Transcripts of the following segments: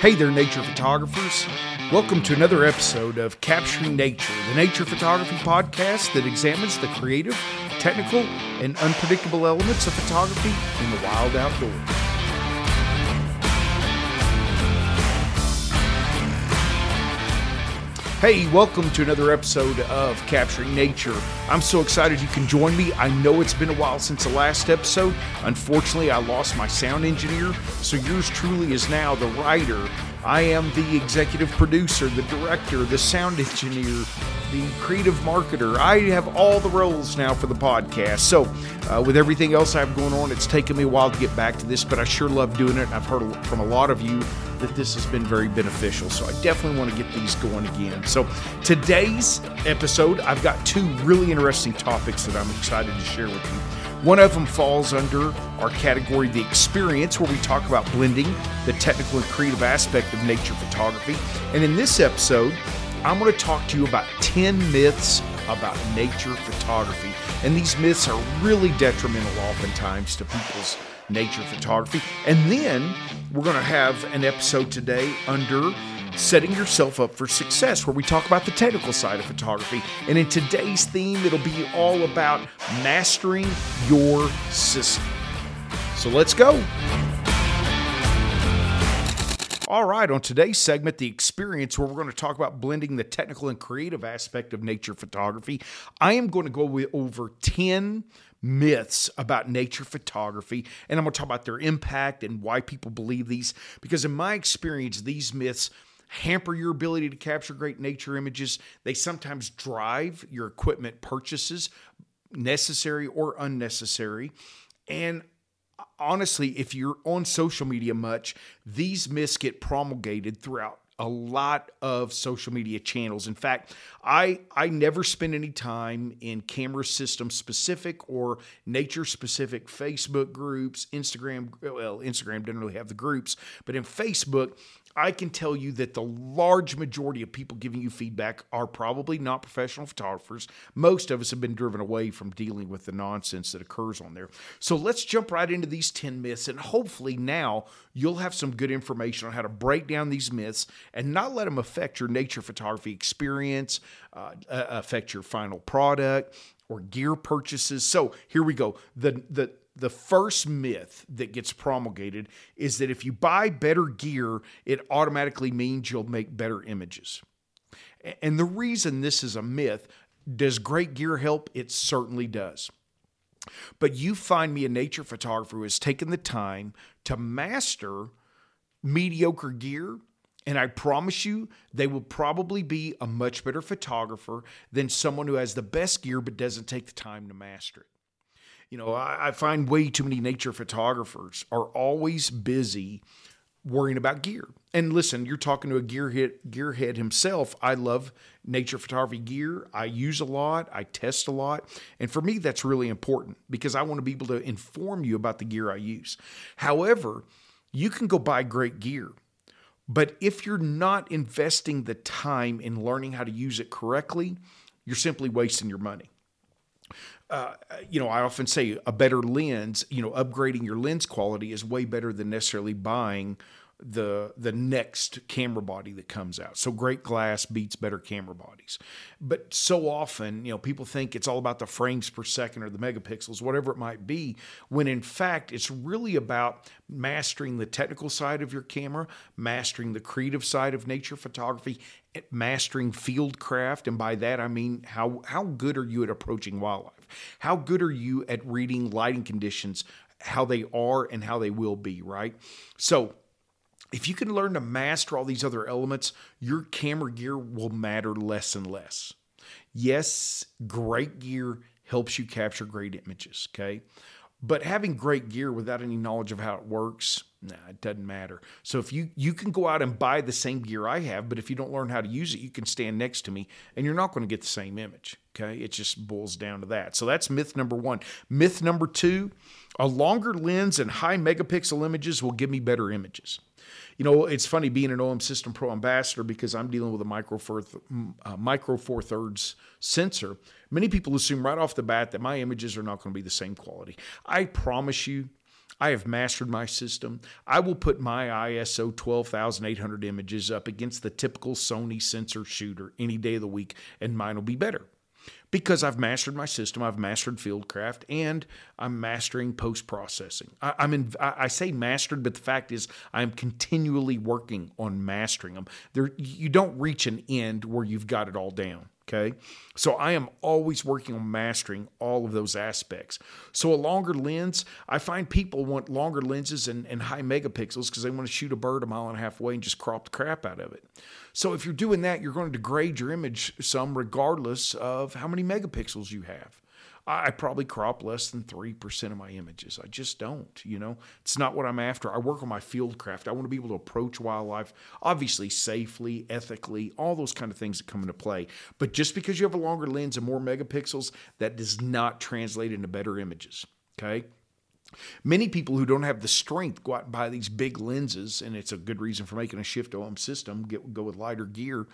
Hey there, nature photographers. Welcome to another episode of Capturing Nature, the nature photography podcast that examines the creative, technical, and unpredictable elements of photography in the wild outdoors. Hey, welcome to another episode of Capturing Nature. I'm so excited you can join me. I know it's been a while since the last episode. Unfortunately, I lost my sound engineer, so yours truly is now the writer. I am the executive producer, the director, the sound engineer, the creative marketer. I have all the roles now for the podcast. So, uh, with everything else I have going on, it's taken me a while to get back to this, but I sure love doing it. I've heard from a lot of you that this has been very beneficial. So I definitely want to get these going again. So today's episode, I've got two really interesting topics that I'm excited to share with you. One of them falls under our category, the experience, where we talk about blending the technical and creative aspect of nature photography. And in this episode, I'm going to talk to you about 10 myths about nature photography. And these myths are really detrimental oftentimes to people's nature photography. And then we're going to have an episode today under setting yourself up for success, where we talk about the technical side of photography. And in today's theme, it'll be all about mastering your system. So let's go. All right, on today's segment, the experience, where we're going to talk about blending the technical and creative aspect of nature photography, I am going to go with over 10 myths about nature photography, and I'm going to talk about their impact and why people believe these. Because in my experience, these myths hamper your ability to capture great nature images. They sometimes drive your equipment purchases, necessary or unnecessary. And honestly, if you're on social media much, these myths get promulgated throughout a lot of social media channels. In fact, I I never spend any time in camera system specific or nature specific Facebook groups, Instagram. Well, Instagram doesn't really have the groups, but in Facebook, I can tell you that the large majority of people giving you feedback are probably not professional photographers. Most of us have been driven away from dealing with the nonsense that occurs on there. So let's jump right into these 10 myths, and hopefully now you'll have some good information on how to break down these myths and not let them affect your nature photography experience, uh, affect your final product, or gear purchases. So here we go. The, the, the first myth that gets promulgated is that if you buy better gear, it automatically means you'll make better images. And the reason this is a myth does great gear help? It certainly does. But you find me a nature photographer who has taken the time to master mediocre gear. And I promise you, they will probably be a much better photographer than someone who has the best gear but doesn't take the time to master it. You know, I, I find way too many nature photographers are always busy worrying about gear. And listen, you're talking to a gearhead gearhead himself. I love nature photography gear. I use a lot, I test a lot, and for me that's really important because I want to be able to inform you about the gear I use. However, you can go buy great gear. But if you're not investing the time in learning how to use it correctly, you're simply wasting your money uh, you know, I often say a better lens, you know, upgrading your lens quality is way better than necessarily buying the the next camera body that comes out. So great glass beats better camera bodies. But so often, you know, people think it's all about the frames per second or the megapixels, whatever it might be, when in fact it's really about mastering the technical side of your camera, mastering the creative side of nature photography, mastering field craft and by that I mean how how good are you at approaching wildlife? How good are you at reading lighting conditions, how they are and how they will be, right? So, if you can learn to master all these other elements, your camera gear will matter less and less. Yes, great gear helps you capture great images, okay? But having great gear without any knowledge of how it works, nah, it doesn't matter. So if you you can go out and buy the same gear I have, but if you don't learn how to use it, you can stand next to me and you're not going to get the same image. Okay? It just boils down to that. So that's myth number 1. Myth number 2, a longer lens and high megapixel images will give me better images. You know, it's funny being an OM System Pro ambassador because I'm dealing with a micro four, uh, micro four thirds sensor. Many people assume right off the bat that my images are not going to be the same quality. I promise you, I have mastered my system. I will put my ISO 12800 images up against the typical Sony sensor shooter any day of the week, and mine will be better because I've mastered my system, I've mastered Fieldcraft, and I'm mastering post processing. I'm in. I say mastered, but the fact is, I'm continually working on mastering them. There, you don't reach an end where you've got it all down. Okay. So I am always working on mastering all of those aspects. So a longer lens, I find people want longer lenses and, and high megapixels because they want to shoot a bird a mile and a half away and just crop the crap out of it. So if you're doing that, you're going to degrade your image some regardless of how many megapixels you have. I probably crop less than 3% of my images. I just don't, you know. It's not what I'm after. I work on my field craft. I want to be able to approach wildlife obviously safely, ethically, all those kind of things that come into play. But just because you have a longer lens and more megapixels, that does not translate into better images, okay? Many people who don't have the strength go out and buy these big lenses, and it's a good reason for making a shift to OM system, get, go with lighter gear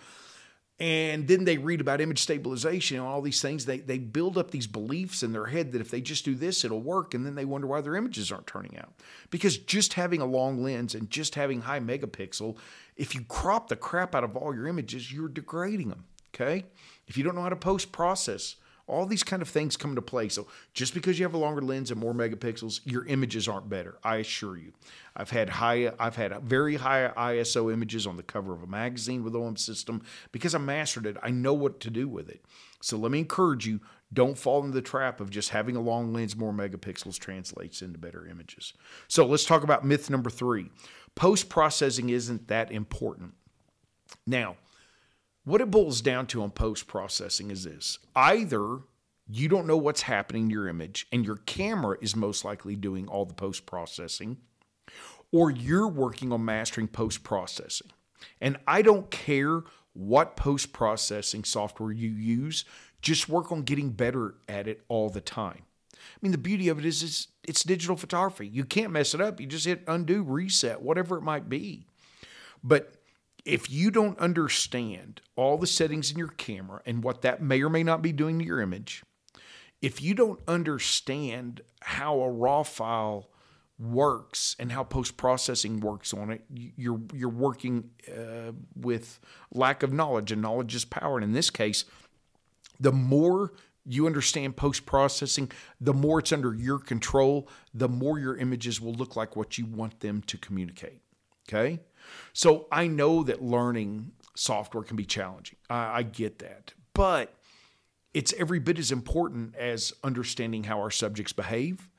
and then they read about image stabilization and all these things. They, they build up these beliefs in their head that if they just do this, it'll work. And then they wonder why their images aren't turning out. Because just having a long lens and just having high megapixel, if you crop the crap out of all your images, you're degrading them. Okay. If you don't know how to post process, all these kind of things come into play. So just because you have a longer lens and more megapixels, your images aren't better. I assure you. I've had high, I've had very high ISO images on the cover of a magazine with OM system because I mastered it. I know what to do with it. So let me encourage you: don't fall into the trap of just having a long lens, more megapixels translates into better images. So let's talk about myth number three: post processing isn't that important. Now what it boils down to on post processing is this either you don't know what's happening to your image and your camera is most likely doing all the post processing, or you're working on mastering post processing. And I don't care what post processing software you use, just work on getting better at it all the time. I mean, the beauty of it is it's, it's digital photography. You can't mess it up. You just hit undo, reset, whatever it might be. But if you don't understand all the settings in your camera and what that may or may not be doing to your image, if you don't understand how a raw file works and how post processing works on it, you're you're working uh, with lack of knowledge, and knowledge is power. And in this case, the more you understand post processing, the more it's under your control, the more your images will look like what you want them to communicate. Okay. So I know that learning software can be challenging. I, I get that. But it's every bit as important as understanding how our subjects behave,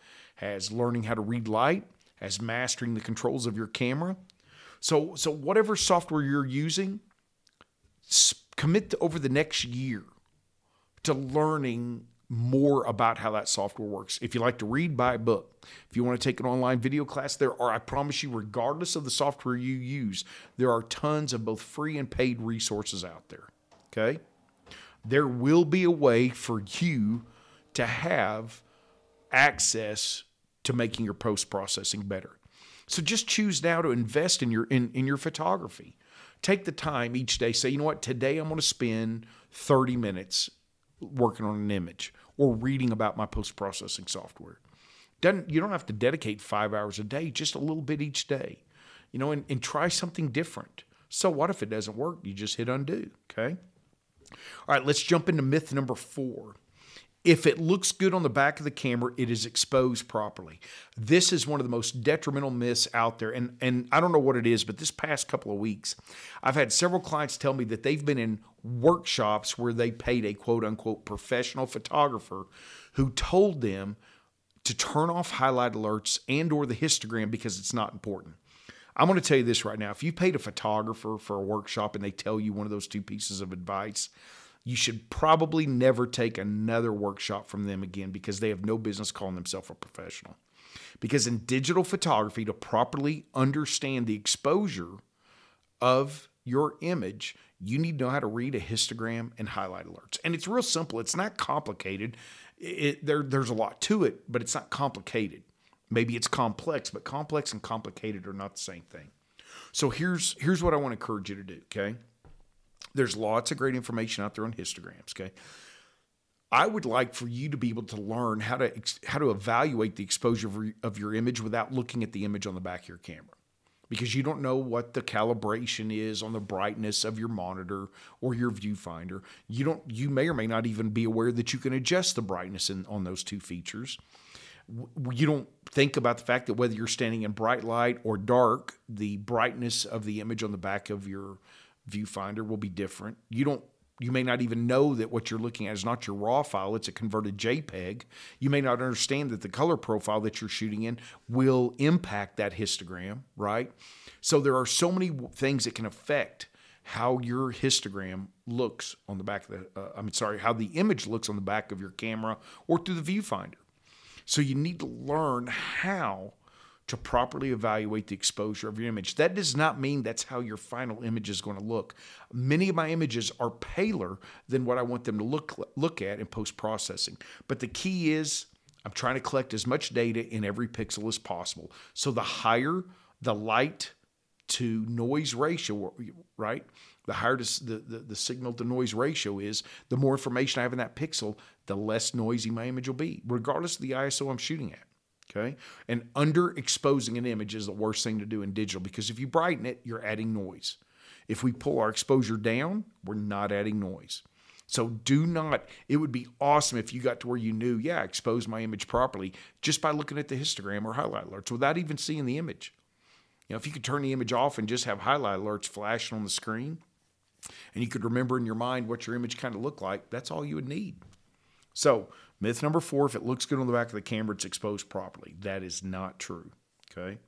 as learning how to read light, as mastering the controls of your camera. So, so whatever software you're using, commit to, over the next year to learning more about how that software works. If you like to read, buy a book. If you want to take an online video class, there are, I promise you, regardless of the software you use, there are tons of both free and paid resources out there. Okay? There will be a way for you to have access to making your post processing better. So just choose now to invest in your in, in your photography. Take the time each day. Say, you know what, today I'm going to spend 30 minutes working on an image or reading about my post processing software. Doesn't, you don't have to dedicate five hours a day, just a little bit each day, you know, and, and try something different. So, what if it doesn't work? You just hit undo, okay? All right, let's jump into myth number four. If it looks good on the back of the camera, it is exposed properly. This is one of the most detrimental myths out there. And, and I don't know what it is, but this past couple of weeks, I've had several clients tell me that they've been in workshops where they paid a quote unquote professional photographer who told them to turn off highlight alerts and or the histogram because it's not important. I'm going to tell you this right now. If you paid a photographer for a workshop and they tell you one of those two pieces of advice, you should probably never take another workshop from them again because they have no business calling themselves a professional. Because in digital photography, to properly understand the exposure of your image, you need to know how to read a histogram and highlight alerts. And it's real simple, it's not complicated. It, there, there's a lot to it, but it's not complicated. Maybe it's complex, but complex and complicated are not the same thing. So here's here's what I want to encourage you to do, okay? There's lots of great information out there on histograms, okay? I would like for you to be able to learn how to how to evaluate the exposure of your image without looking at the image on the back of your camera because you don't know what the calibration is on the brightness of your monitor or your viewfinder. You don't you may or may not even be aware that you can adjust the brightness in, on those two features. You don't think about the fact that whether you're standing in bright light or dark, the brightness of the image on the back of your viewfinder will be different. You don't you may not even know that what you're looking at is not your raw file, it's a converted JPEG. You may not understand that the color profile that you're shooting in will impact that histogram, right? So there are so many things that can affect how your histogram looks on the back of the, uh, I'm sorry, how the image looks on the back of your camera or through the viewfinder. So you need to learn how to properly evaluate the exposure of your image. That does not mean that's how your final image is going to look. Many of my images are paler than what I want them to look look at in post processing. But the key is I'm trying to collect as much data in every pixel as possible. So the higher the light to noise ratio, right? The higher the, the, the signal to noise ratio is, the more information I have in that pixel, the less noisy my image will be, regardless of the ISO I'm shooting at. Okay. And underexposing an image is the worst thing to do in digital because if you brighten it, you're adding noise. If we pull our exposure down, we're not adding noise. So do not, it would be awesome if you got to where you knew, yeah, expose my image properly just by looking at the histogram or highlight alerts without even seeing the image. You know, if you could turn the image off and just have highlight alerts flashing on the screen, and you could remember in your mind what your image kind of looked like, that's all you would need. So Myth number four if it looks good on the back of the camera, it's exposed properly. That is not true. Okay.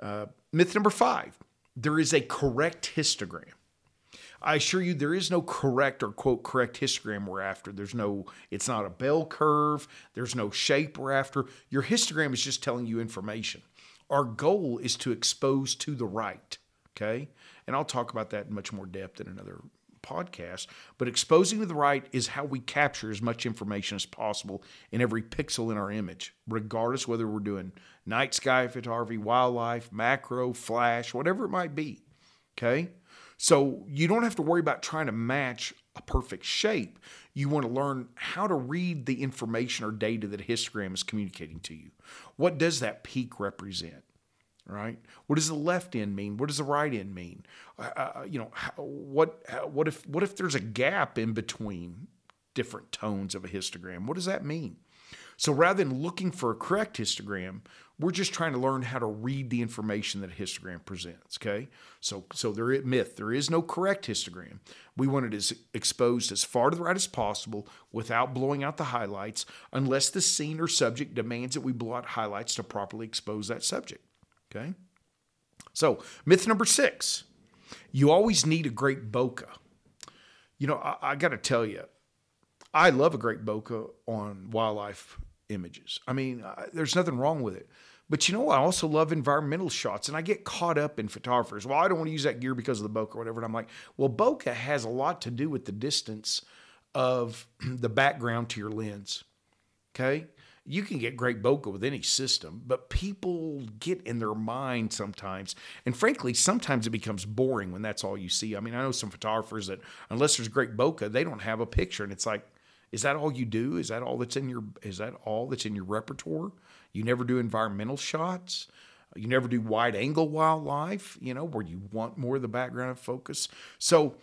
Uh, myth number five there is a correct histogram. I assure you, there is no correct or quote correct histogram we're after. There's no, it's not a bell curve. There's no shape we're after. Your histogram is just telling you information. Our goal is to expose to the right. Okay. And I'll talk about that in much more depth in another podcast, but exposing to the right is how we capture as much information as possible in every pixel in our image, regardless whether we're doing night sky photography, wildlife, macro, flash, whatever it might be. Okay? So you don't have to worry about trying to match a perfect shape. You want to learn how to read the information or data that histogram is communicating to you. What does that peak represent? Right? What does the left end mean? What does the right end mean? Uh, uh you know, what what if what if there's a gap in between different tones of a histogram? What does that mean? So rather than looking for a correct histogram, we're just trying to learn how to read the information that a histogram presents. Okay, so so there is myth. There is no correct histogram. We want it as exposed as far to the right as possible without blowing out the highlights, unless the scene or subject demands that we blow out highlights to properly expose that subject. Okay. So, myth number six you always need a great bokeh. You know, I, I got to tell you, I love a great bokeh on wildlife images. I mean, uh, there's nothing wrong with it. But you know, I also love environmental shots, and I get caught up in photographers. Well, I don't want to use that gear because of the bokeh or whatever. And I'm like, well, bokeh has a lot to do with the distance of the background to your lens. Okay, you can get great bokeh with any system, but people get in their mind sometimes. And frankly, sometimes it becomes boring when that's all you see. I mean, I know some photographers that, unless there's great bokeh, they don't have a picture. And it's like, is that all you do? Is that all that's in your is that all that's in your repertoire? You never do environmental shots. You never do wide angle wildlife, you know, where you want more of the background focus. So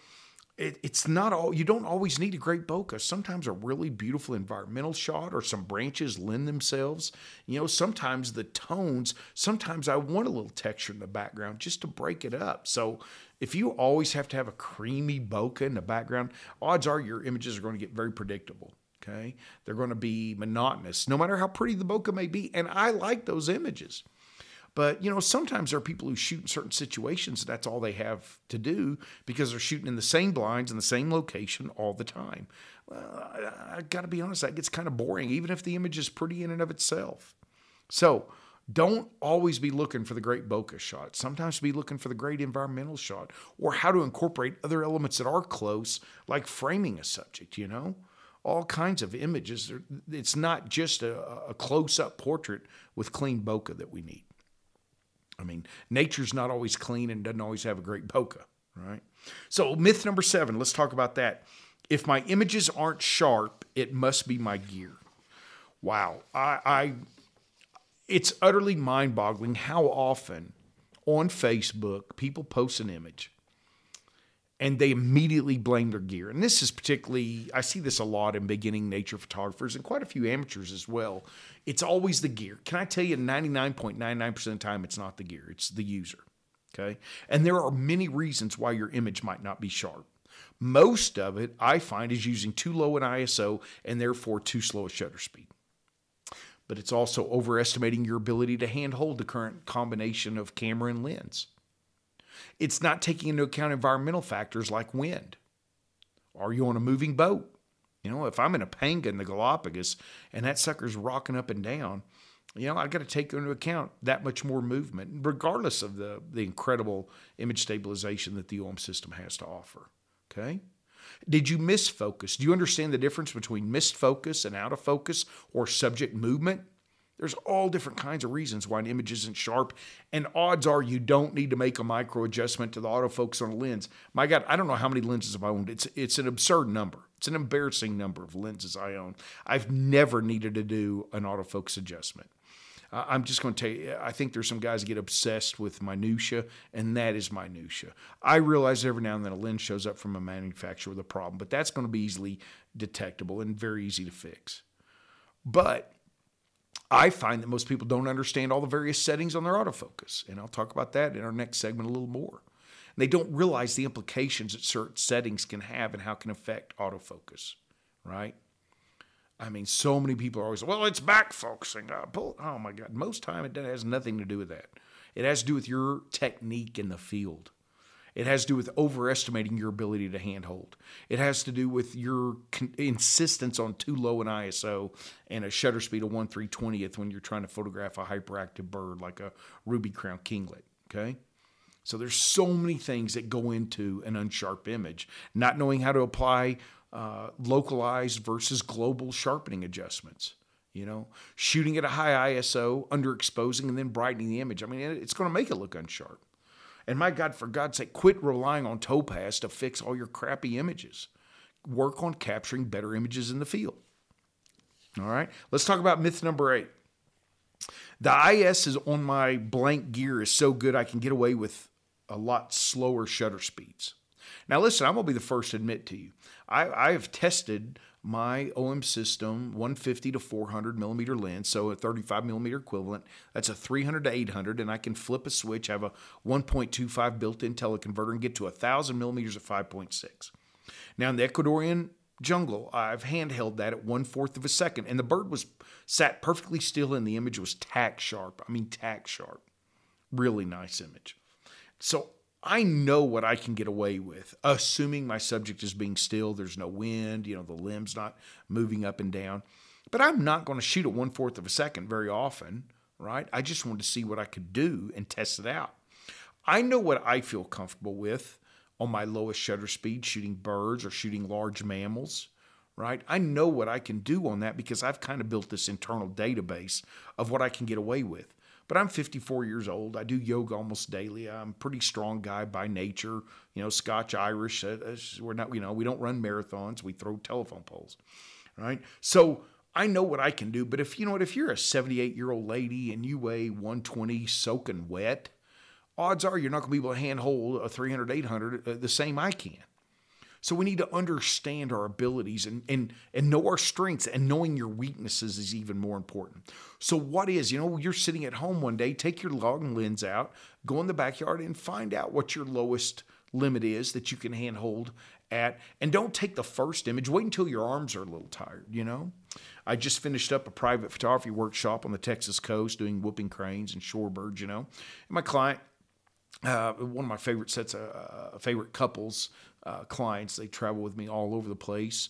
it, it's not all you don't always need a great bokeh. Sometimes a really beautiful environmental shot or some branches lend themselves. You know sometimes the tones sometimes i want a little texture in the background just to break it up. So if you always have to have a creamy bokeh in the background odds are your images are going to get very predictable okay? They're going to be monotonous no matter how pretty the bokeh may be and i like those images but, you know, sometimes there are people who shoot in certain situations. That's all they have to do because they're shooting in the same blinds in the same location all the time. Well, I, I got to be honest, that gets kind of boring, even if the image is pretty in and of itself. So, don't always be looking for the great bokeh shot. Sometimes be looking for the great environmental shot or how to incorporate other elements that are close, like framing a subject, you know? All kinds of images. It's not just a, a close up portrait with clean bokeh that we need. I mean, nature's not always clean and doesn't always have a great bokeh, right? So, myth number seven, let's talk about that. If my images aren't sharp, it must be my gear. Wow. I, I it's utterly mind-boggling how often on Facebook people post an image and they immediately blame their gear. And this is particularly, I see this a lot in beginning nature photographers and quite a few amateurs as well. It's always the gear. Can I tell you, 99.99% of the time, it's not the gear, it's the user. Okay. And there are many reasons why your image might not be sharp. Most of it, I find, is using too low an ISO and therefore too slow a shutter speed. But it's also overestimating your ability to handhold the current combination of camera and lens. It's not taking into account environmental factors like wind. Are you on a moving boat? You know, if I'm in a panga in the Galapagos and that sucker's rocking up and down, you know, I got to take into account that much more movement, regardless of the, the incredible image stabilization that the OM system has to offer. Okay. Did you miss focus? Do you understand the difference between missed focus and out of focus or subject movement? There's all different kinds of reasons why an image isn't sharp, and odds are you don't need to make a micro adjustment to the autofocus on a lens. My God, I don't know how many lenses I've owned. It's it's an absurd number. It's an embarrassing number of lenses I own. I've never needed to do an autofocus adjustment. I'm just going to tell you, I think there's some guys that get obsessed with minutia, and that is minutia. I realize every now and then a lens shows up from a manufacturer with a problem, but that's going to be easily detectable and very easy to fix. But I find that most people don't understand all the various settings on their autofocus, and I'll talk about that in our next segment a little more. And they don't realize the implications that certain settings can have and how it can affect autofocus, right? I mean, so many people are always, well, it's back focusing. Oh my God. Most time it has nothing to do with that. It has to do with your technique in the field. It has to do with overestimating your ability to handhold. It has to do with your con- insistence on too low an ISO and a shutter speed of 1 320th when you're trying to photograph a hyperactive bird like a ruby crown kinglet. Okay? So there's so many things that go into an unsharp image. Not knowing how to apply uh, localized versus global sharpening adjustments. You know, shooting at a high ISO, underexposing, and then brightening the image. I mean, it's going to make it look unsharp. And my God, for God's sake, quit relying on Topaz to fix all your crappy images. Work on capturing better images in the field. All right, let's talk about myth number eight. The IS is on my blank gear is so good I can get away with a lot slower shutter speeds. Now, listen, I'm going to be the first to admit to you, I, I have tested my OM system 150 to 400 millimeter lens, so a 35 millimeter equivalent. That's a 300 to 800, and I can flip a switch, have a 1.25 built in teleconverter, and get to a 1,000 millimeters at 5.6. Now, in the Ecuadorian jungle, I've handheld that at one fourth of a second, and the bird was sat perfectly still, and the image was tack sharp. I mean, tack sharp. Really nice image. So I know what I can get away with, assuming my subject is being still, there's no wind, you know, the limb's not moving up and down. But I'm not going to shoot at one fourth of a second very often, right? I just wanted to see what I could do and test it out. I know what I feel comfortable with on my lowest shutter speed, shooting birds or shooting large mammals, right? I know what I can do on that because I've kind of built this internal database of what I can get away with. But I'm 54 years old. I do yoga almost daily. I'm a pretty strong guy by nature. You know, Scotch Irish. Uh, uh, we're not. You know, we don't run marathons. We throw telephone poles, right? So I know what I can do. But if you know what, if you're a 78 year old lady and you weigh 120 soaking wet, odds are you're not going to be able to handhold a 300 800 uh, the same I can. So we need to understand our abilities and, and, and know our strengths and knowing your weaknesses is even more important. So what is, you know, you're sitting at home one day, take your long lens out, go in the backyard and find out what your lowest limit is that you can handhold at and don't take the first image. Wait until your arms are a little tired you know? I just finished up a private photography workshop on the texas coast doing whooping cranes and shorebirds you know? And my client uh, one of my favorite sets of uh, favorite couples uh, clients. They travel with me all over the place.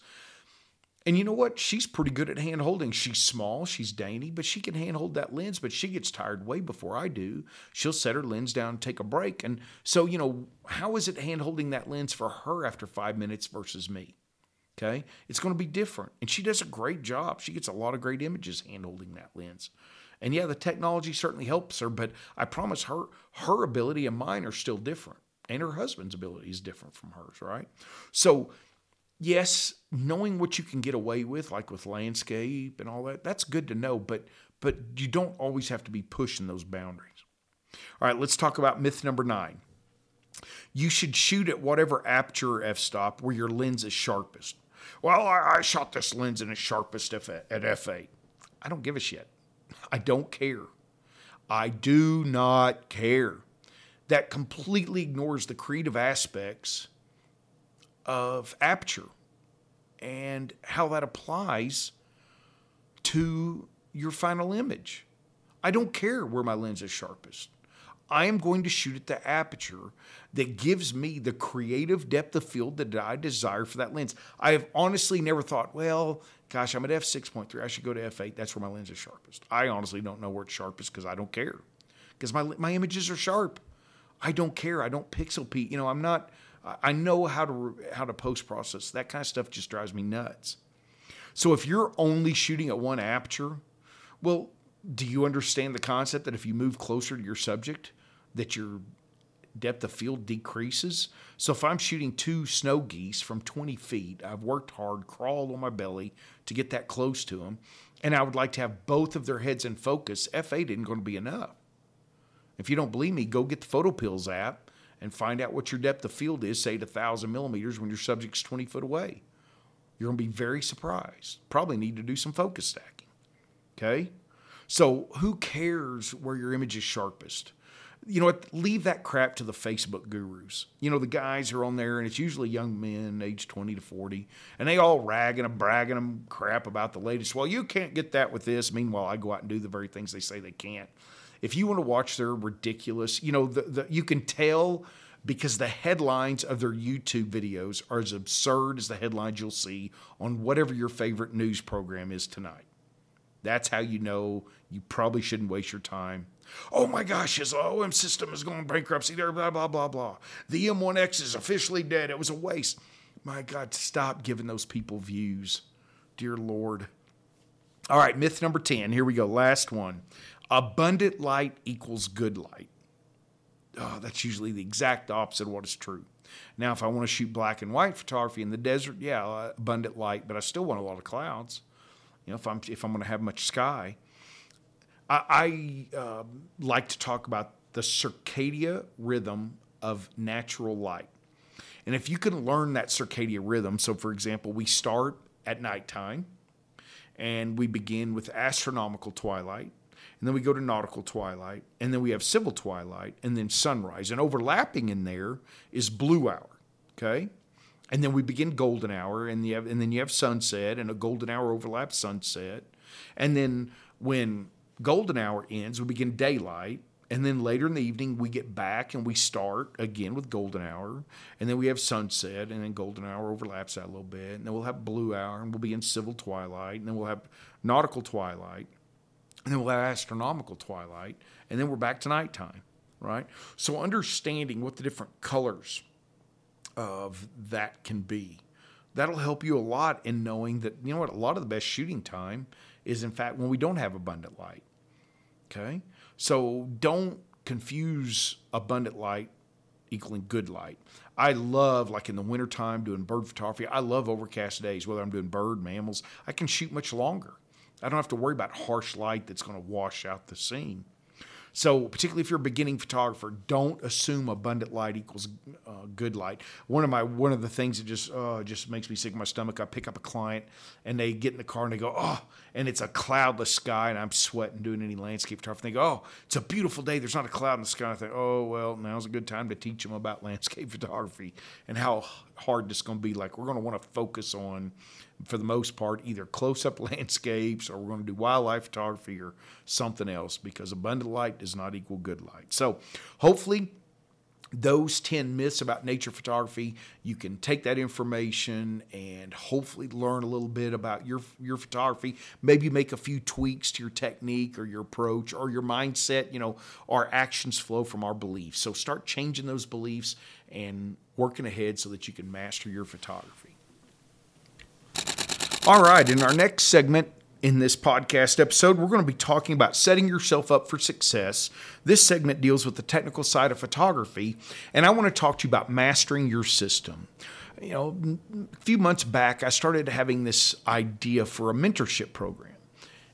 And you know what? She's pretty good at hand holding. She's small, she's dainty, but she can hand hold that lens, but she gets tired way before I do. She'll set her lens down take a break. And so, you know, how is it hand holding that lens for her after five minutes versus me? Okay. It's going to be different. And she does a great job. She gets a lot of great images hand holding that lens. And yeah, the technology certainly helps her, but I promise her, her ability and mine are still different and her husband's ability is different from hers, right? So yes, knowing what you can get away with, like with landscape and all that, that's good to know, but but you don't always have to be pushing those boundaries. All right, let's talk about myth number nine. You should shoot at whatever aperture or f-stop where your lens is sharpest. Well, I, I shot this lens in it's sharpest at f8. I don't give a shit. I don't care. I do not care. That completely ignores the creative aspects of aperture and how that applies to your final image. I don't care where my lens is sharpest. I am going to shoot at the aperture that gives me the creative depth of field that I desire for that lens. I have honestly never thought, well, gosh, I'm at f6.3. I should go to f8. That's where my lens is sharpest. I honestly don't know where it's sharpest because I don't care. Because my, my images are sharp. I don't care. I don't pixel peak. You know, I'm not, I know how to, how to post process. That kind of stuff just drives me nuts. So if you're only shooting at one aperture, well, do you understand the concept that if you move closer to your subject, that your depth of field decreases? So if I'm shooting two snow geese from 20 feet, I've worked hard, crawled on my belly to get that close to them, and I would like to have both of their heads in focus, F8 isn't going to be enough. If you don't believe me, go get the PhotoPills app and find out what your depth of field is, say at 1,000 millimeters when your subject's 20 foot away. You're going to be very surprised. Probably need to do some focus stacking. Okay? So, who cares where your image is sharpest? You know what? Leave that crap to the Facebook gurus. You know, the guys are on there, and it's usually young men, age 20 to 40, and they all ragging and bragging them crap about the latest. Well, you can't get that with this. Meanwhile, I go out and do the very things they say they can't. If you want to watch their ridiculous, you know, the, the, you can tell because the headlines of their YouTube videos are as absurd as the headlines you'll see on whatever your favorite news program is tonight. That's how you know you probably shouldn't waste your time. Oh my gosh, his OM system is going bankruptcy there, blah, blah, blah, blah. The M1X is officially dead. It was a waste. My God, stop giving those people views. Dear Lord. All right, myth number 10. Here we go. Last one. Abundant light equals good light oh, that's usually the exact opposite of what is true. Now, if I want to shoot black and white photography in the desert, yeah, uh, abundant light, but I still want a lot of clouds. You know, if I'm if I'm going to have much sky, I, I uh, like to talk about the circadian rhythm of natural light. And if you can learn that circadian rhythm, so for example, we start at nighttime and we begin with astronomical twilight and then we go to nautical twilight, and then we have civil twilight, and then sunrise. And overlapping in there is blue hour, okay? And then we begin golden hour, and, you have, and then you have sunset, and a golden hour overlaps sunset. And then when golden hour ends, we begin daylight. And then later in the evening, we get back and we start again with golden hour. And then we have sunset, and then golden hour overlaps that a little bit. And then we'll have blue hour, and we'll be in civil twilight. And then we'll have nautical twilight and then we'll have astronomical twilight, and then we're back to nighttime, right? So understanding what the different colors of that can be, that'll help you a lot in knowing that you know what a lot of the best shooting time is in fact when we don't have abundant light. Okay, so don't confuse abundant light equaling good light. I love, like in the wintertime, doing bird photography. I love overcast days, whether I'm doing bird, mammals. I can shoot much longer. I don't have to worry about harsh light that's going to wash out the scene. So, particularly if you're a beginning photographer, don't assume abundant light equals uh, good light. One of my one of the things that just uh, just makes me sick in my stomach. I pick up a client and they get in the car and they go, oh, and it's a cloudless sky and I'm sweating doing any landscape photography. And they go, oh, it's a beautiful day. There's not a cloud in the sky. I think, oh well, now's a good time to teach them about landscape photography and how hard this is going to be. Like we're going to want to focus on for the most part, either close up landscapes or we're going to do wildlife photography or something else because abundant light does not equal good light. So, hopefully, those 10 myths about nature photography, you can take that information and hopefully learn a little bit about your, your photography. Maybe make a few tweaks to your technique or your approach or your mindset. You know, our actions flow from our beliefs. So start changing those beliefs and working ahead so that you can master your photography. All right, in our next segment, In this podcast episode, we're going to be talking about setting yourself up for success. This segment deals with the technical side of photography, and I want to talk to you about mastering your system. You know, a few months back, I started having this idea for a mentorship program.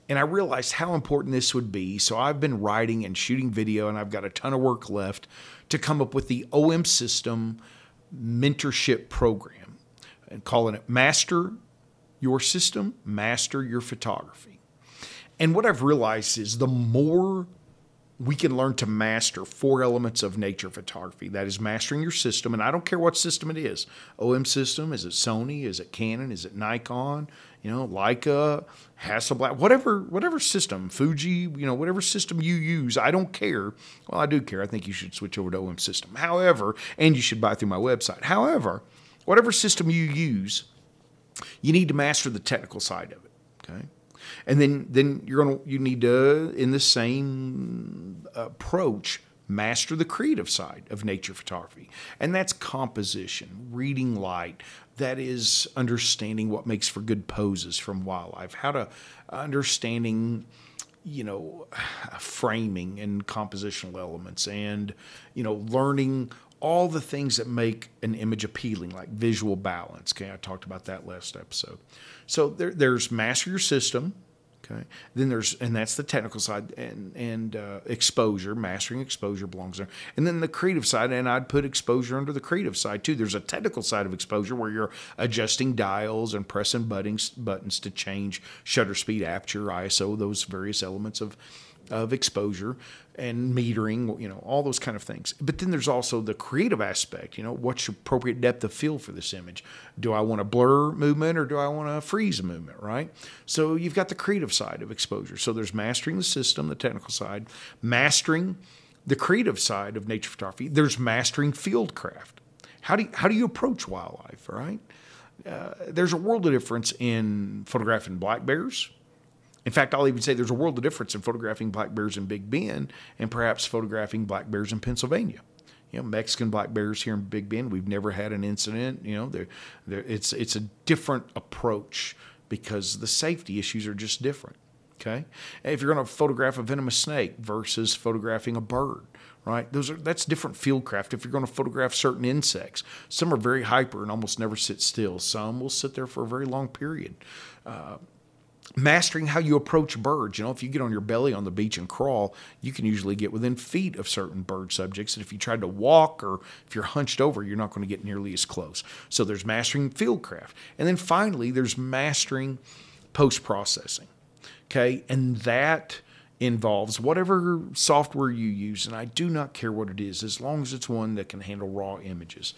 And I realized how important this would be. So I've been writing and shooting video, and I've got a ton of work left to come up with the OM System mentorship program and calling it Master Your System, Master Your Photography. And what I've realized is the more we can learn to master four elements of nature photography. That is mastering your system, and I don't care what system it is. OM system, is it Sony, is it Canon, is it Nikon, you know, Leica, Hasselblad, whatever, whatever system, Fuji, you know, whatever system you use, I don't care. Well, I do care. I think you should switch over to OM system. However, and you should buy through my website. However, whatever system you use, you need to master the technical side of it. Okay? And then then you're gonna you need to in the same approach master the creative side of nature photography. And that's composition reading light. That is understanding what makes for good poses from wildlife. How to understanding you know framing and compositional elements and you know learning all the things that make an image appealing, like visual balance. Okay, I talked about that last episode. So there, there's master your system, Okay. Then there's and that's the technical side and and uh, exposure, mastering exposure belongs there. And then the creative side, and I'd put exposure under the creative side too. There's a technical side of exposure where you're adjusting dials and pressing buttons buttons to change shutter speed, aperture, ISO, those various elements of of exposure and metering, you know, all those kind of things. But then there's also the creative aspect, you know, what's your appropriate depth of field for this image? Do I want a blur movement or do I want to freeze movement, right? So you've got the creative side of exposure. So there's mastering the system, the technical side, mastering the creative side of nature photography. There's mastering field craft. How do you, how do you approach wildlife, right? Uh, there's a world of difference in photographing black bears in fact, I'll even say there's a world of difference in photographing black bears in Big Bend and perhaps photographing black bears in Pennsylvania. You know, Mexican black bears here in Big Bend, we've never had an incident. You know, they're, they're, it's it's a different approach because the safety issues are just different. Okay, if you're going to photograph a venomous snake versus photographing a bird, right? Those are that's different field craft. If you're going to photograph certain insects, some are very hyper and almost never sit still. Some will sit there for a very long period. Uh, mastering how you approach birds. You know, if you get on your belly on the beach and crawl, you can usually get within feet of certain bird subjects. And if you tried to walk or if you're hunched over, you're not going to get nearly as close. So there's mastering fieldcraft. And then finally, there's mastering post processing. Okay. And that involves whatever software you use. And I do not care what it is, as long as it's one that can handle raw images.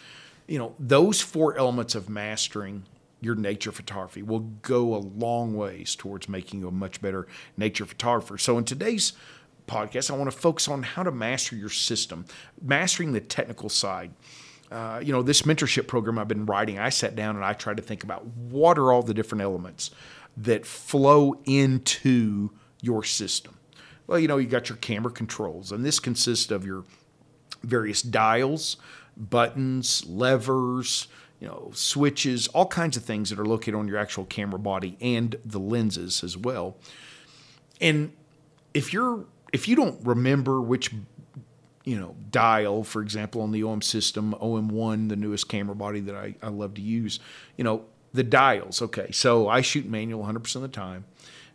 You know, those four elements of mastering your nature photography will go a long ways towards making you a much better nature photographer. So, in today's podcast, I want to focus on how to master your system, mastering the technical side. Uh, you know, this mentorship program I've been writing, I sat down and I tried to think about what are all the different elements that flow into your system. Well, you know, you got your camera controls, and this consists of your various dials, buttons, levers, you know, switches, all kinds of things that are located on your actual camera body and the lenses as well. And if you're if you don't remember which you know dial, for example, on the OM system, OM1, the newest camera body that I, I love to use, you know, the dials. Okay, so I shoot manual 100% of the time.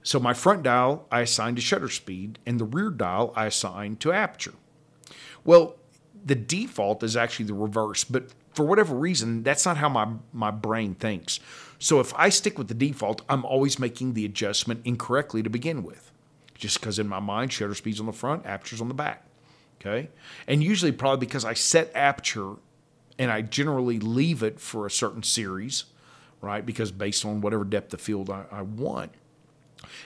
So my front dial I assign to shutter speed, and the rear dial I assign to aperture. Well, the default is actually the reverse, but for whatever reason, that's not how my, my brain thinks. So if I stick with the default, I'm always making the adjustment incorrectly to begin with. Just because in my mind, shutter speed's on the front, aperture's on the back. Okay. And usually, probably because I set aperture and I generally leave it for a certain series, right? Because based on whatever depth of field I, I want.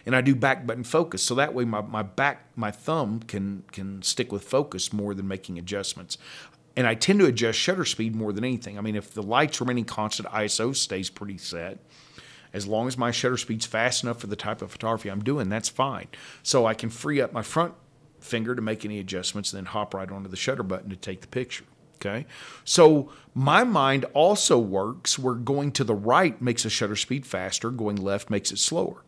And I do back button focus. So that way my, my back, my thumb can can stick with focus more than making adjustments and I tend to adjust shutter speed more than anything. I mean, if the light's remaining constant, ISO stays pretty set. As long as my shutter speed's fast enough for the type of photography I'm doing, that's fine. So I can free up my front finger to make any adjustments and then hop right onto the shutter button to take the picture. Okay. So my mind also works where going to the right makes the shutter speed faster, going left makes it slower.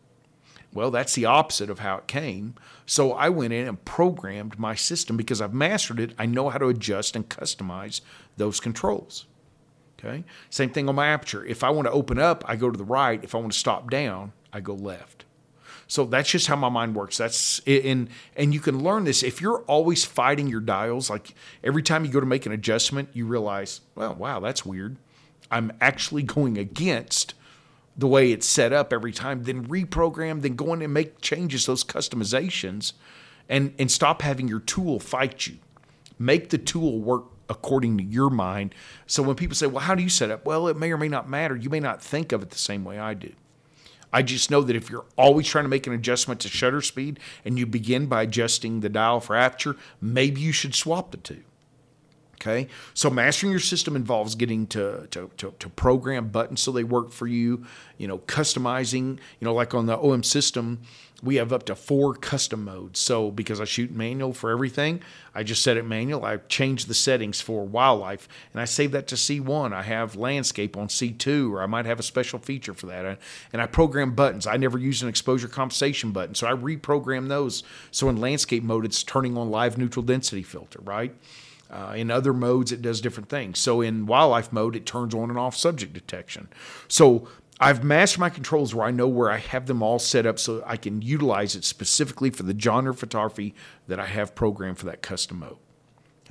Well, that's the opposite of how it came. So I went in and programmed my system because I've mastered it. I know how to adjust and customize those controls. Okay. Same thing on my aperture. If I want to open up, I go to the right. If I want to stop down, I go left. So that's just how my mind works. That's and and you can learn this if you're always fighting your dials. Like every time you go to make an adjustment, you realize, well, wow, that's weird. I'm actually going against the way it's set up every time. Then reprogram, then go in and make changes, those customizations, and and stop having your tool fight you. Make the tool work according to your mind. So when people say, well, how do you set up? Well, it may or may not matter. You may not think of it the same way I do. I just know that if you're always trying to make an adjustment to shutter speed and you begin by adjusting the dial for aperture, maybe you should swap the two. Okay. So mastering your system involves getting to, to, to, to, program buttons so they work for you, you know, customizing, you know, like on the OM system, we have up to four custom modes. So because I shoot manual for everything, I just set it manual. I change the settings for wildlife and I save that to C1. I have landscape on C2 or I might have a special feature for that. And I program buttons. I never use an exposure compensation button. So I reprogram those. So in landscape mode, it's turning on live neutral density filter, right? Uh, in other modes, it does different things. So in wildlife mode, it turns on and off subject detection. So I've mastered my controls where I know where I have them all set up so I can utilize it specifically for the genre photography that I have programmed for that custom mode.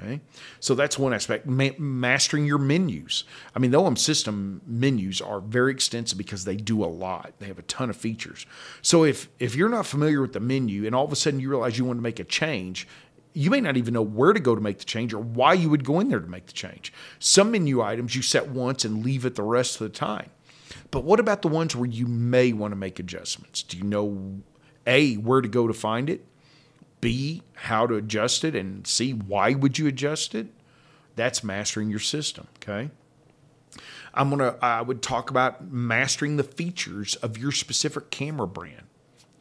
Okay, so that's one aspect. Ma- mastering your menus. I mean, the OM system menus are very extensive because they do a lot. They have a ton of features. So if if you're not familiar with the menu and all of a sudden you realize you want to make a change, you may not even know where to go to make the change or why you would go in there to make the change. Some menu items you set once and leave it the rest of the time. But what about the ones where you may want to make adjustments? Do you know A, where to go to find it? B, how to adjust it and C, why would you adjust it? That's mastering your system, okay? I'm going to I would talk about mastering the features of your specific camera brand.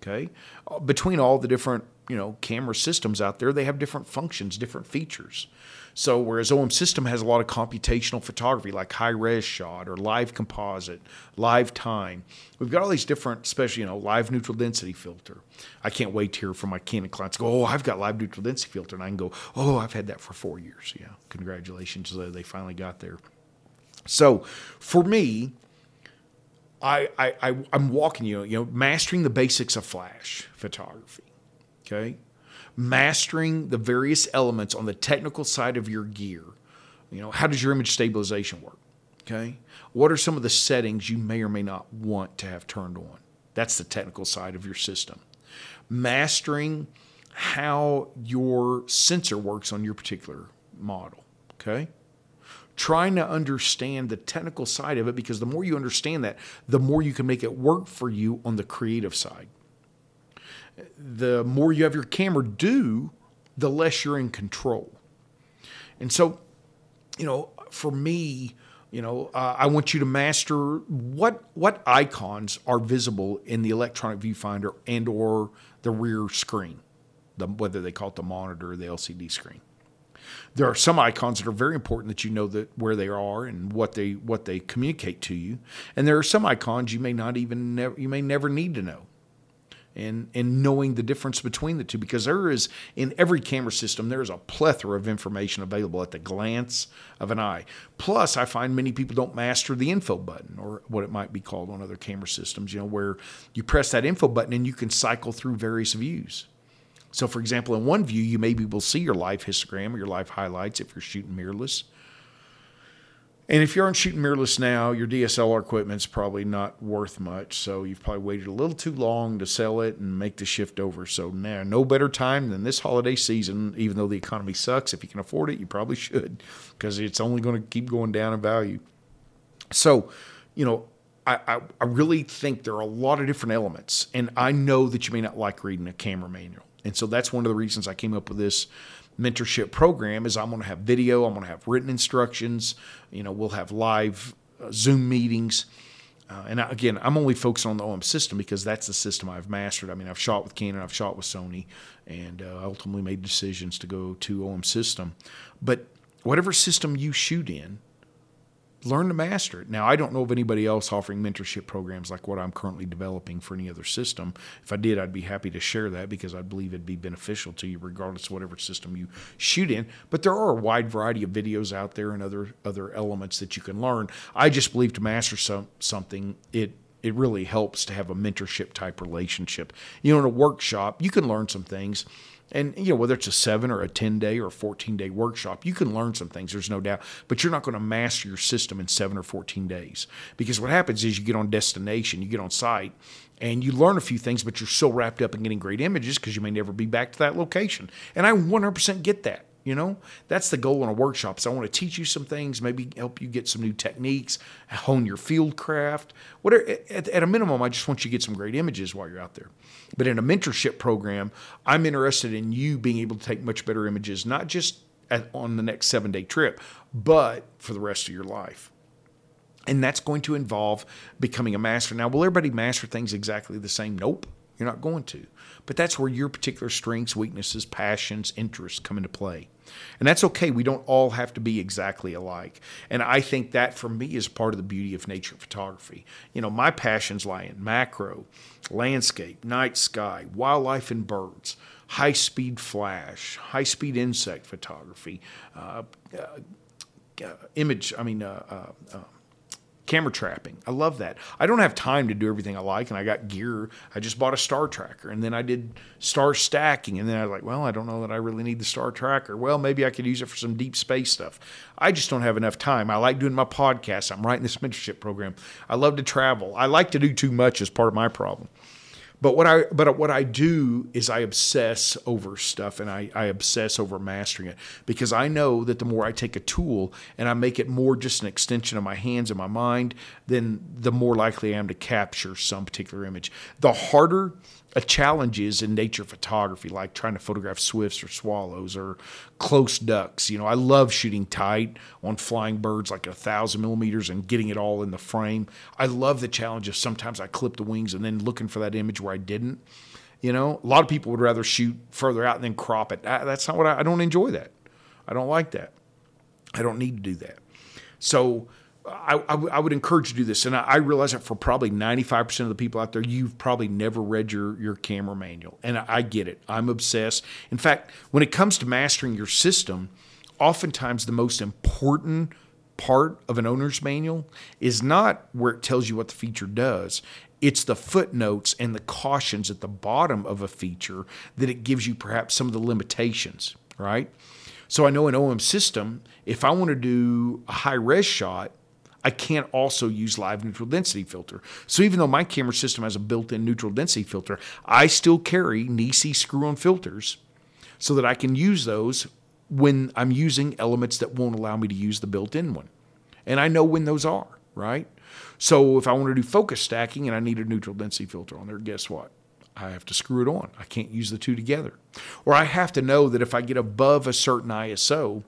Okay. Uh, between all the different, you know, camera systems out there, they have different functions, different features. So whereas OM System has a lot of computational photography like high res shot or live composite, live time, we've got all these different, especially you know, live neutral density filter. I can't wait to hear from my Canon clients go, oh, I've got live neutral density filter, and I can go, oh, I've had that for four years. Yeah, congratulations, they finally got there. So for me, I, I, I I'm walking you, you know, mastering the basics of flash photography. Okay, mastering the various elements on the technical side of your gear. You know, how does your image stabilization work? Okay, what are some of the settings you may or may not want to have turned on? That's the technical side of your system. Mastering how your sensor works on your particular model. Okay trying to understand the technical side of it because the more you understand that, the more you can make it work for you on the creative side. The more you have your camera do, the less you're in control. And so, you know, for me, you know, uh, I want you to master what what icons are visible in the electronic viewfinder and or the rear screen, the, whether they call it the monitor or the LCD screen there are some icons that are very important that you know that where they are and what they what they communicate to you, and there are some icons you may not even you may never need to know. And, and knowing the difference between the two because there is in every camera system there is a plethora of information available at the glance of an eye plus i find many people don't master the info button or what it might be called on other camera systems you know where you press that info button and you can cycle through various views so, for example, in one view, you maybe will see your live histogram or your live highlights if you're shooting mirrorless. And if you aren't shooting mirrorless now, your DSLR equipment's probably not worth much. So you've probably waited a little too long to sell it and make the shift over. So now, no better time than this holiday season, even though the economy sucks. If you can afford it, you probably should because it's only going to keep going down in value. So, you know, I, I, I really think there are a lot of different elements. And I know that you may not like reading a camera manual. And so that's one of the reasons I came up with this mentorship program is I'm going to have video, I'm going to have written instructions, you know, we'll have live uh, Zoom meetings. Uh, and I, again, I'm only focused on the OM system because that's the system I've mastered. I mean, I've shot with Canon, I've shot with Sony, and uh, ultimately made decisions to go to OM system. But whatever system you shoot in, learn to master it. Now, I don't know of anybody else offering mentorship programs like what I'm currently developing for any other system. If I did, I'd be happy to share that because I believe it'd be beneficial to you regardless of whatever system you shoot in. But there are a wide variety of videos out there and other other elements that you can learn. I just believe to master some, something, it it really helps to have a mentorship type relationship. You know, in a workshop, you can learn some things and you know whether it's a seven or a 10 day or a 14 day workshop you can learn some things there's no doubt. But you're not going to master your system in seven or 14 days. Because what happens is you get on destination you get on site and you learn a few things but you're so wrapped up in getting great images because you may never be back to that location. And i 100% get that you know, that's the goal in a workshop. So I want to teach you some things, maybe help you get some new techniques, hone your field craft. Whatever. At, at a minimum, I just want you to get some great images while you're out there. But in a mentorship program, I'm interested in you being able to take much better images, not just at, on the next seven day trip, but for the rest of your life. And that's going to involve becoming a master. Now, will everybody master things exactly the same? Nope. You're not going to. But that's where your particular strengths, weaknesses, passions, interests come into play. And that's okay. We don't all have to be exactly alike. And I think that for me is part of the beauty of nature photography. You know, my passions lie in macro, landscape, night sky, wildlife and birds, high speed flash, high speed insect photography, uh, uh, image, I mean, uh, uh, uh, camera trapping. I love that. I don't have time to do everything I like, and I got gear. I just bought a star tracker, and then I did star stacking, and then I was like, well, I don't know that I really need the star tracker. Well, maybe I could use it for some deep space stuff. I just don't have enough time. I like doing my podcast. I'm writing this mentorship program. I love to travel. I like to do too much as part of my problem. But what I but what I do is I obsess over stuff and I, I obsess over mastering it because I know that the more I take a tool and I make it more just an extension of my hands and my mind, then the more likely I am to capture some particular image. The harder a challenge is in nature photography, like trying to photograph swifts or swallows or close ducks. You know, I love shooting tight on flying birds like a thousand millimeters and getting it all in the frame. I love the challenge of sometimes I clip the wings and then looking for that image where I didn't. You know, a lot of people would rather shoot further out and then crop it. That's not what I, I don't enjoy that. I don't like that. I don't need to do that. So I, I, I, would encourage you to do this. And I, I, realize that for probably 95% of the people out there, you've probably never read your, your camera manual. And I, I get it. I'm obsessed. In fact, when it comes to mastering your system, oftentimes the most important part of an owner's manual is not where it tells you what the feature does. It's the footnotes and the cautions at the bottom of a feature that it gives you perhaps some of the limitations, right? So I know an OM system, if I want to do a high res shot, I can't also use live neutral density filter. So even though my camera system has a built-in neutral density filter, I still carry Nisi screw-on filters so that I can use those when I'm using elements that won't allow me to use the built-in one. And I know when those are, right? So if I want to do focus stacking and I need a neutral density filter on there, guess what? I have to screw it on. I can't use the two together. Or I have to know that if I get above a certain ISO,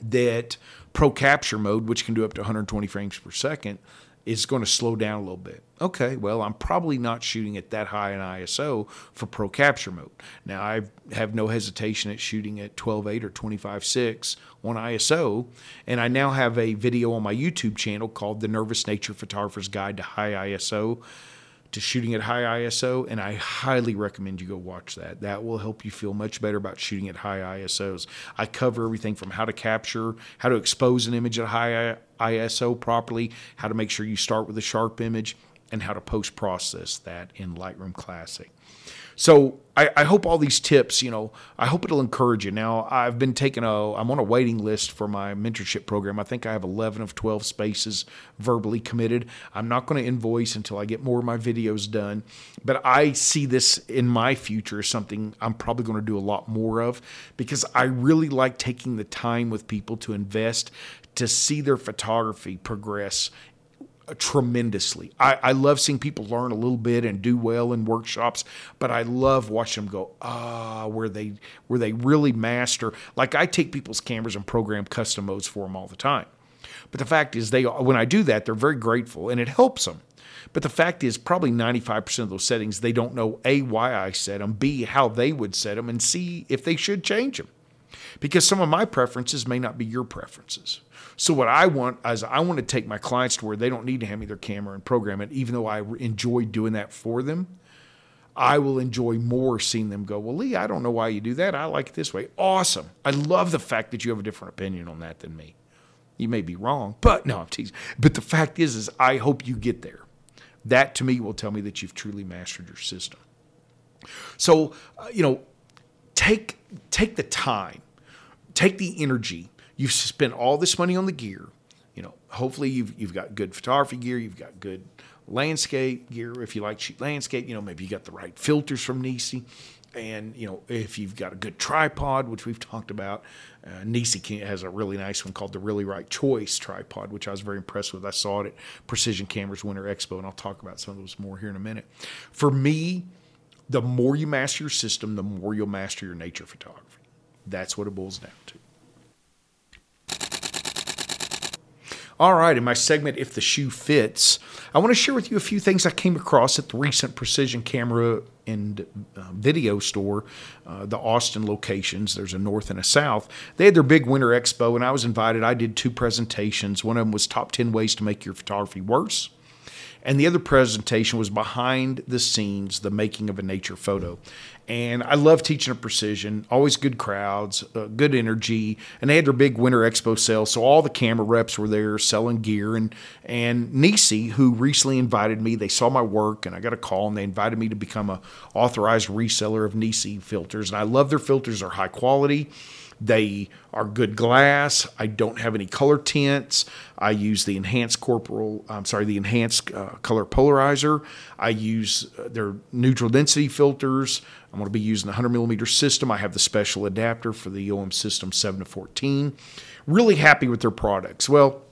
that Pro Capture mode, which can do up to 120 frames per second, is going to slow down a little bit. Okay, well, I'm probably not shooting at that high in ISO for Pro Capture mode. Now, I have no hesitation at shooting at 12.8 or 25.6 on ISO, and I now have a video on my YouTube channel called The Nervous Nature Photographer's Guide to High ISO to shooting at high ISO, and I highly recommend you go watch that. That will help you feel much better about shooting at high ISOs. I cover everything from how to capture, how to expose an image at high ISO properly, how to make sure you start with a sharp image, and how to post process that in Lightroom Classic. So I, I, hope all these tips, you know, I hope it'll encourage you. Now I've been taking a, I'm on a waiting list for my mentorship program. I think I have 11 of 12 spaces verbally committed. I'm not going to invoice until I get more of my videos done, but I see this in my future as something I'm probably going to do a lot more of because I really like taking the time with people to invest to see their photography progress tremendously. I, I, love seeing people learn a little bit and do well in workshops, but I love watching them go ah where they where they really master. Like I take people's cameras and program custom modes for them all the time. But the fact is, they when I do that, they're very grateful and it helps them. But the fact is, probably 95% of those settings, they don't know A, why I set them, B, how they would set them, and C, if they should change them. because some of my preferences may not be your preferences. So what I want is I want to take my clients to where they don't need to hand me their camera and program it, even though I enjoy doing that for them. I will enjoy more seeing them go, Well, Lee, I don't know why you do that. I like it this way. Awesome. I love the fact that you have a different opinion on that than me. You may be wrong, but no, I'm teasing. But the fact is, is I hope you get there. That to me will tell me that you've truly mastered your system. So, uh, you know, take take the time, take the energy. You've spent all this money on the gear. You know, hopefully you've you've got good photography gear, you've got good landscape gear. If you like cheap landscape, you know, maybe you got the right filters from Nisi. And, you know, if you've got a good tripod, which we've talked about, uh, Nisi has a really nice one called the Really Right Choice tripod, which I was very impressed with. I saw it at Precision Cameras Winter Expo, and I'll talk about some of those more here in a minute. For me, the more you master your system, the more you'll master your nature photography. That's what it boils down to. All right, in my segment, If the Shoe Fits, I want to share with you a few things I came across at the recent Precision Camera and uh, Video store, uh, the Austin locations. There's a north and a south. They had their big winter expo, and I was invited. I did two presentations. One of them was Top 10 Ways to Make Your Photography Worse and the other presentation was behind the scenes, the making of a nature photo. And I love teaching at Precision, always good crowds, uh, good energy. And they had their big winter expo sale. So all the camera reps were there selling gear. And, and Nisi, who recently invited me, they saw my work and I got a call and they invited me to become a authorized reseller of Nisi filters. And I love their filters, they're high quality. They are good glass. I don't have any color tints. I use the enhanced corporal, I'm sorry, the enhanced uh, color polarizer. I use uh, their neutral density filters. I'm going to be using the 100 millimeter system. I have the special adapter for the OM system 7 to 14. Really happy with their products. Well,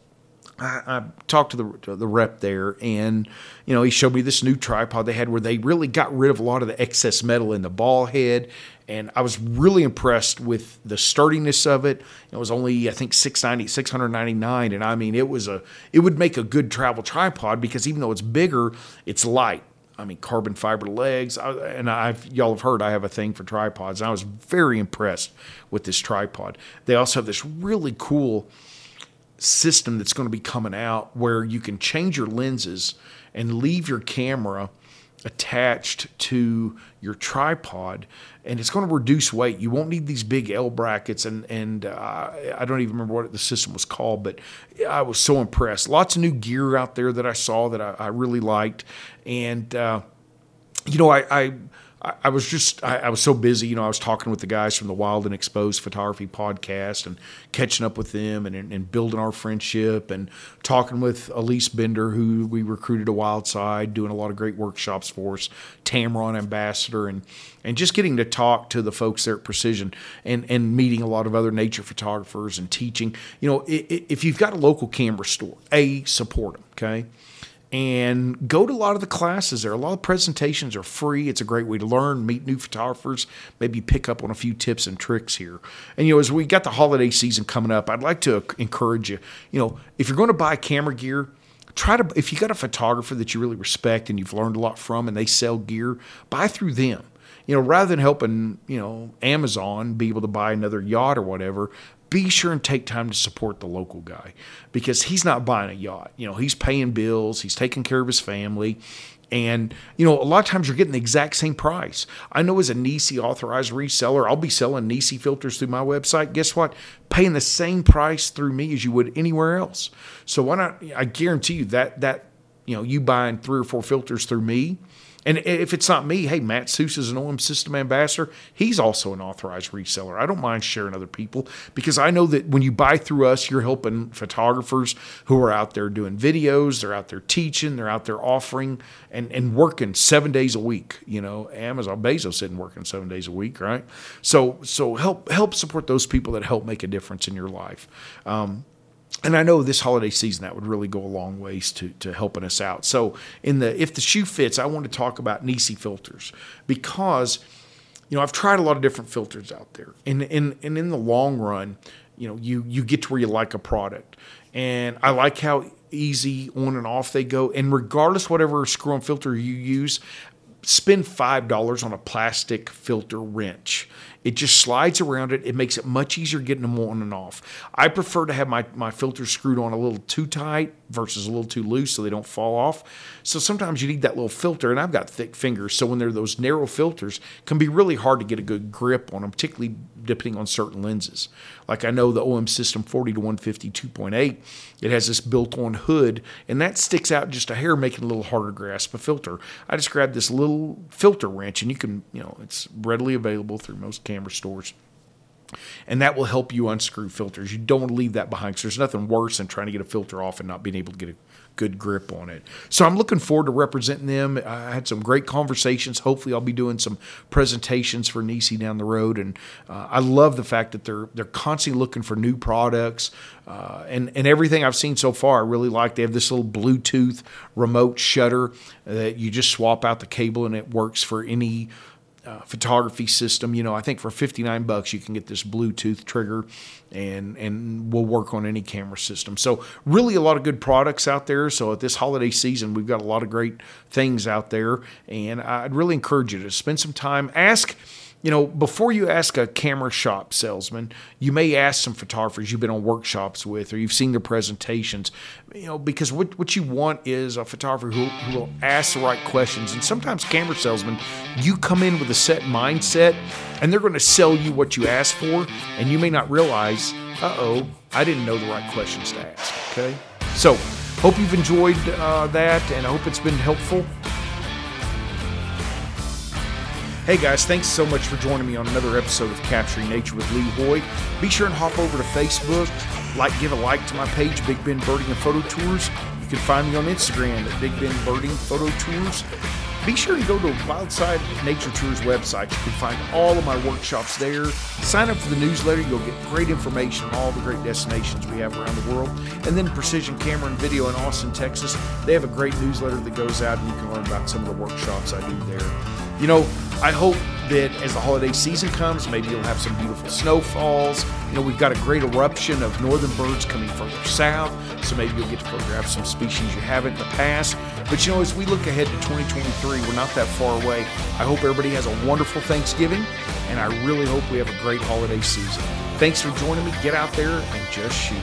I, I, talked to the to the rep there, and you know he showed me this new tripod they had where they really got rid of a lot of the excess metal in the ball head, and I was really impressed with the sturdiness of it. It was only I think 690 699 and I mean it was a it would make a good travel tripod because even though it's bigger, it's light. I mean, carbon fiber legs, and I've y'all have heard I have a thing for tripods. I was very impressed with this tripod. They also have this really cool system that's going to be coming out where you can change your lenses and leave your camera attached to your tripod and it's going to reduce weight. You won't need these big l brackets and and uh, i don't even remember what the system was called but i was so impressed. Lots of new gear out there that i saw that i, I really liked and uh, you know I, I I, was just I, I, was so busy, you know. I was talking with the guys from the Wild and Exposed Photography podcast and catching up with them and, and building our friendship and talking with Elise Bender, who we recruited a Wild Side, doing a lot of great workshops for us, Tamron Ambassador, and and just getting to talk to the folks there at Precision and and meeting a lot of other nature photographers and teaching. You know, if you've got a local camera store, a support them, okay and go to a lot of the classes there. A lot of presentations are free. It's a great way to learn, meet new photographers, maybe pick up on a few tips and tricks here. And you know, as we got the holiday season coming up, I'd like to encourage you. You know, if you're going to buy camera gear, try to if you got a photographer that you really respect and you've learned a lot from, and they sell gear, buy through them you know, rather than helping, you know, Amazon be able to buy another yacht or whatever, be sure and take time to support the local guy because he's not buying a yacht. You know, he's paying bills, he's taking care of his family. And, you know, a lot of times you're getting the exact same price. I know as a Nisi authorized reseller, I'll be selling Nisi filters through my website. Guess what? Paying the same price through me as you would anywhere else. So why not? I guarantee you that, that, you know, you buying three or four filters through me, and if it's not me, hey, Matt Suess is an OM system ambassador. He's also an authorized reseller. I don't mind sharing other people because I know that when you buy through us, you're helping photographers who are out there doing videos, they're out there teaching, they're out there offering and, and working seven days a week. You know, Amazon Bezos isn't working seven days a week, right? So so help help support those people that help make a difference in your life. Um, and I know this holiday season that would really go a long ways to, to helping us out. So in the if the shoe fits, I want to talk about Nisi filters because you know I've tried a lot of different filters out there, and and and in the long run, you know you you get to where you like a product, and I like how easy on and off they go, and regardless whatever screw on filter you use, spend five dollars on a plastic filter wrench It just slides around it. It makes it much easier getting them on and off. I prefer to have my, my filters screwed on a little too tight versus a little too loose so they don't fall off. So sometimes you need that little filter, and I've got thick fingers, so when they're those narrow filters, can be really hard to get a good grip on them, particularly depending on certain lenses. Like I know the OM System 40 to 150 2.8, it has this built-on hood, and that sticks out just a hair, making it a little harder to grasp a filter. I just grabbed this little filter wrench, and you can, you know, it's readily available through most camera stores and that will help you unscrew filters. You don't want to leave that behind because there's nothing worse than trying to get a filter off and not being able to get a good grip on it. So I'm looking forward to representing them. I had some great conversations. Hopefully, I'll be doing some presentations for Nisi down the road, and uh, I love the fact that they're they're constantly looking for new products. Uh, and and everything I've seen so far, I really like. They have this little Bluetooth remote shutter that you just swap out the cable and it works for any uh, photography system. You know, I think for 59 bucks you can get this Bluetooth trigger and and will work on any camera system. So really a lot of good products out there. So at this holiday season, we've got a lot of great things out there and I'd really encourage you to spend some time ask you know, before you ask a camera shop salesman, you may ask some photographers you've been on workshops with or you've seen their presentations, you know, because what, what you want is a photographer who, who will ask the right questions. And sometimes camera salesmen, you come in with a set mindset and they're going to sell you what you asked for, and you may not realize, uh oh, I didn't know the right questions to ask. Okay? So, hope you've enjoyed uh, that and I hope it's been helpful. Hey guys, thanks so much for joining me on another episode of Capturing Nature with Lee Hoy. Be sure and hop over to Facebook, like, give a like to my page, Big Bend Birding and Photo Tours. You can find me on Instagram at Big Bend Birding Photo Tours. Be sure and go to Wildside Nature Tours website. You can find all of my workshops there. Sign up for the newsletter. You'll get great information on all the great destinations we have around the world. And then Precision Camera and Video in Austin, Texas. They have a great newsletter that goes out and you can learn about some of the workshops I do there. You know, I hope that as the holiday season comes, maybe you'll have some beautiful snowfalls. You know, we've got a great eruption of northern birds coming further south, so maybe you'll get to photograph some species you haven't in the past. But you know, as we look ahead to 2023, we're not that far away. I hope everybody has a wonderful Thanksgiving, and I really hope we have a great holiday season. Thanks for joining me. Get out there and just shoot.